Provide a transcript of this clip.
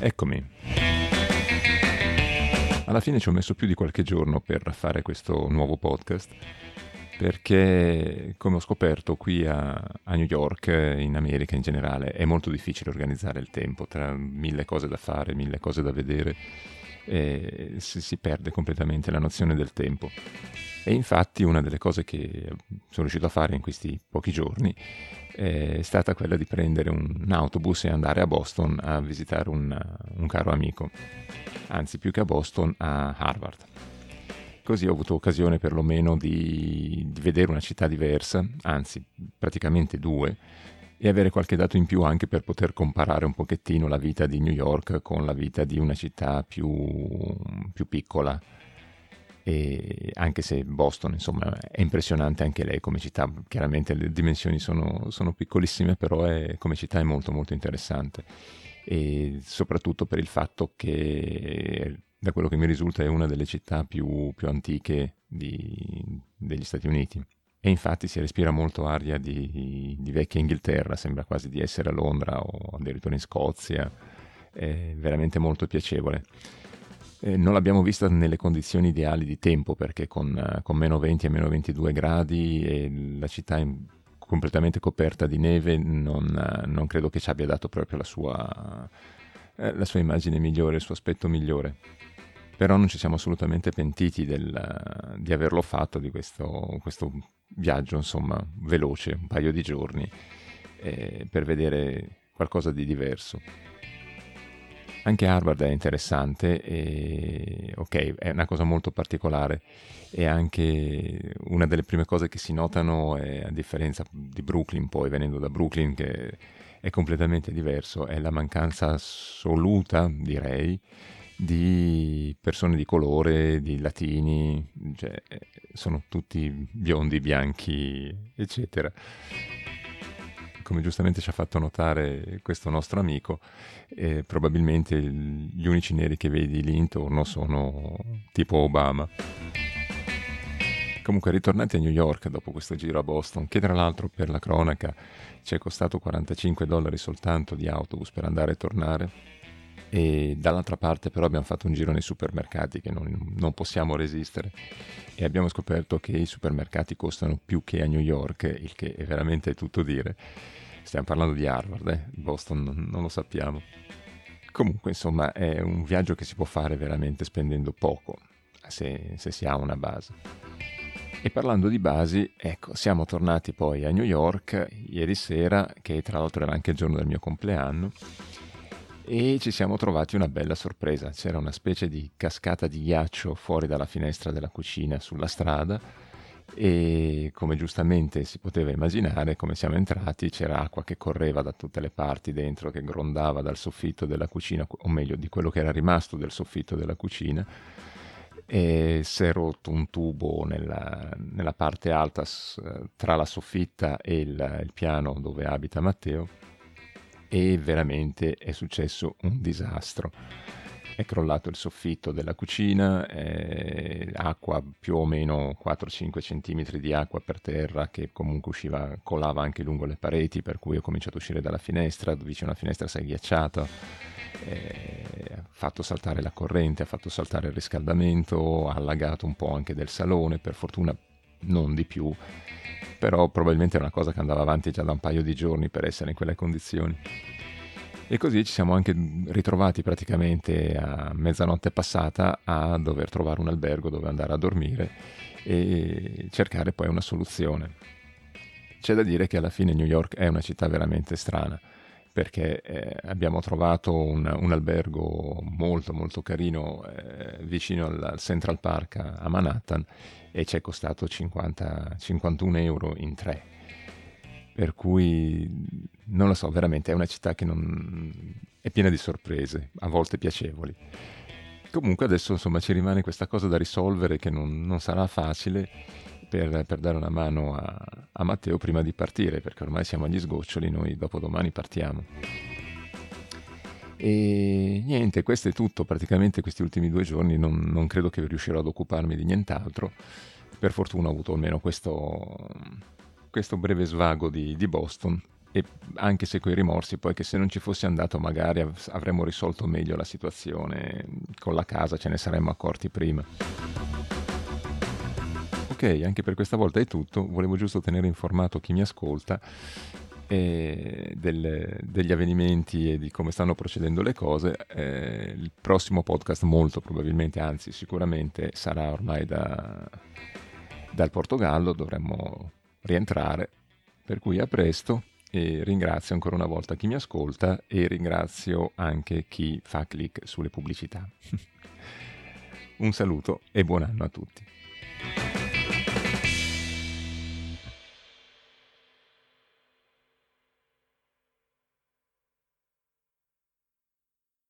Eccomi. Alla fine ci ho messo più di qualche giorno per fare questo nuovo podcast perché come ho scoperto qui a, a, New York, in America in generale, è molto difficile organizzare il tempo tra mille cose da fare, mille cose da vedere, si, si perde completamente la nozione del tempo. E infatti una delle cose che sono riuscito a fare in questi pochi giorni è stata quella di prendere un autobus e andare a Boston a visitare un, un caro amico, anzi più che a Boston a Harvard. Così ho avuto occasione perlomeno di, di vedere una città diversa, anzi praticamente due, e avere qualche dato in più anche per poter comparare un pochettino la vita di New York con la vita di una città più, più piccola. E anche se Boston, insomma, è impressionante anche lei come città, chiaramente le dimensioni sono, sono piccolissime, però è, come città è molto molto interessante e soprattutto per il fatto che da quello che mi risulta è una delle città più, più antiche di, degli Stati Uniti. E infatti si respira molto aria di, di, vecchia Inghilterra, sembra quasi di essere a Londra o addirittura in Scozia, è veramente molto piacevole. Eh, non l'abbiamo vista nelle condizioni ideali di tempo perché con, con meno 20 e meno 22 gradi e la città è completamente coperta di neve non, non credo che ci abbia dato proprio la sua, eh, la sua immagine migliore, il suo aspetto migliore però non ci siamo assolutamente pentiti del, di averlo fatto, di questo, questo, viaggio, insomma, veloce, un paio di giorni, eh, per vedere qualcosa di diverso. Anche Harvard è interessante, e, ok, è una cosa molto particolare e anche una delle prime cose che si notano, è, a differenza di Brooklyn, poi venendo da Brooklyn che è completamente diverso, è la mancanza assoluta, direi, di persone di colore, di latini, cioè, sono tutti biondi, bianchi, eccetera. Come giustamente ci ha fatto notare questo nostro amico, eh, probabilmente gli unici neri che vedi lì intorno sono tipo Obama. Comunque, ritornati a New York dopo questo giro a Boston, che tra l'altro per la cronaca ci è costato 45 dollari soltanto di autobus per andare e tornare, e dall'altra parte però abbiamo fatto un giro nei supermercati che non, non, possiamo resistere e abbiamo scoperto che i supermercati costano più che a New York, il che è veramente tutto dire. Stiamo parlando di Harvard, eh? Boston non, non lo sappiamo. Comunque, insomma, è un viaggio che si può fare veramente spendendo poco, se, se si ha una base. E parlando di basi, ecco, siamo tornati poi a New York ieri sera, che tra l'altro era anche il giorno del mio compleanno, e ci siamo trovati una bella sorpresa. C'era una specie di cascata di ghiaccio fuori dalla finestra della cucina sulla strada e come giustamente si poteva immaginare, come siamo entrati, c'era acqua che correva da tutte le parti dentro, che grondava dal soffitto della cucina, o meglio di quello che era rimasto del soffitto della cucina e si è rotto un tubo nella, nella parte alta tra la soffitta e il, il piano dove abita Matteo e veramente è successo un disastro. È crollato il soffitto della cucina, eh, acqua più o meno 4-5 cm di acqua per terra che comunque usciva, colava anche lungo le pareti, per cui ho cominciato a uscire dalla finestra, vicino alla finestra si è ghiacciata, eh, ha fatto saltare la corrente, ha fatto saltare il riscaldamento, ha allagato un po' anche del salone, per fortuna non di più, però probabilmente era una cosa che andava avanti già da un paio di giorni per essere in quelle condizioni. E così ci siamo anche ritrovati praticamente a mezzanotte passata a dover trovare un albergo dove andare a dormire e cercare poi una soluzione. C'è da dire che alla fine New York è una città veramente strana perché eh, abbiamo trovato un, un, albergo molto molto carino eh, vicino al Central Park a, a Manhattan e ci è costato 50, 51 euro in tre. Per cui non lo so, veramente è una città che non... è piena di sorprese, a volte piacevoli. Comunque adesso insomma ci rimane questa cosa da risolvere che non, non sarà facile per, per, dare una mano a, a Matteo prima di partire, perché ormai siamo agli sgoccioli, noi dopo domani partiamo. E niente, questo è tutto, praticamente questi ultimi due giorni non, non credo che riuscirò ad occuparmi di nient'altro. Per fortuna ho avuto almeno questo, questo breve svago di, di Boston e anche se coi rimorsi poi che se non ci fossi andato magari avremmo risolto meglio la situazione con la casa, ce ne saremmo accorti prima. Anche per questa volta è tutto, volevo giusto tenere informato chi mi ascolta eh, del, degli avvenimenti e di come stanno procedendo le cose. Eh, il prossimo podcast molto probabilmente, anzi sicuramente sarà ormai da, dal Portogallo, dovremmo rientrare, per cui a presto e ringrazio ancora una volta chi mi ascolta e ringrazio anche chi fa clic sulle pubblicità. Un saluto e buon anno a tutti.